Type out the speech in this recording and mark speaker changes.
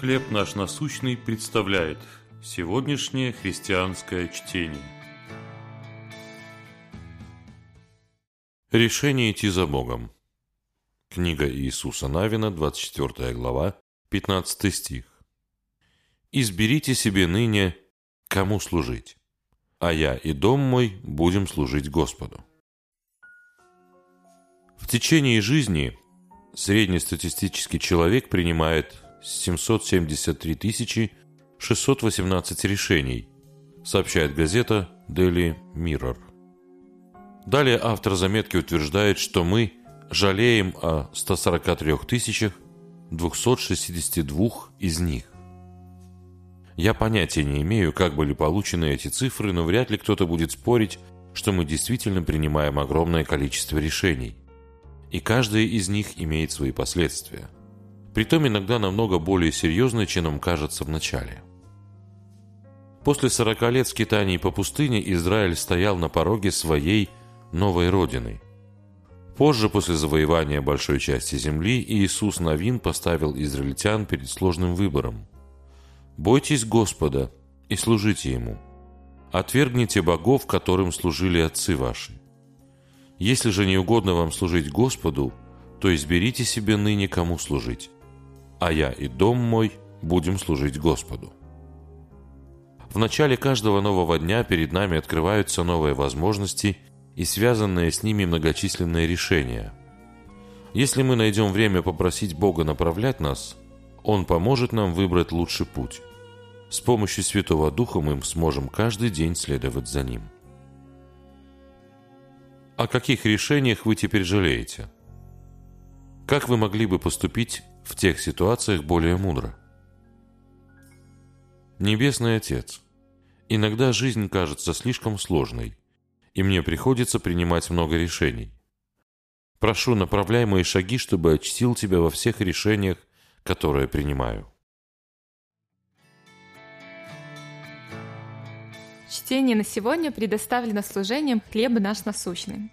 Speaker 1: «Хлеб наш насущный» представляет сегодняшнее христианское чтение. Решение идти за Богом. Книга Иисуса Навина, 24 глава, 15 стих. «Изберите себе ныне, кому служить, а я и дом мой будем служить Господу». В течение жизни среднестатистический человек принимает 773 618 решений, сообщает газета Daily Mirror. Далее автор заметки утверждает, что мы жалеем о 143 тысячах 262 из них. Я понятия не имею, как были получены эти цифры, но вряд ли кто-то будет спорить, что мы действительно принимаем огромное количество решений. И каждое из них имеет свои последствия. Притом иногда намного более серьезные, чем нам кажется в начале. После 40 лет скитаний по пустыне Израиль стоял на пороге своей новой родины. Позже, после завоевания большой части земли, Иисус Новин поставил израильтян перед сложным выбором. «Бойтесь Господа и служите Ему. Отвергните богов, которым служили отцы ваши. Если же не угодно вам служить Господу, то изберите себе ныне кому служить, а я и дом мой будем служить Господу». В начале каждого нового дня перед нами открываются новые возможности и связанные с ними многочисленные решения. Если мы найдем время попросить Бога направлять нас, Он поможет нам выбрать лучший путь. С помощью Святого Духа мы сможем каждый день следовать за Ним. О каких решениях вы теперь жалеете? Как вы могли бы поступить в тех ситуациях более мудро? Небесный Отец, иногда жизнь кажется слишком сложной, и мне приходится принимать много решений. Прошу, направляй мои шаги, чтобы очтил Тебя во всех решениях, которые принимаю.
Speaker 2: Чтение на сегодня предоставлено служением «Хлеб наш насущный».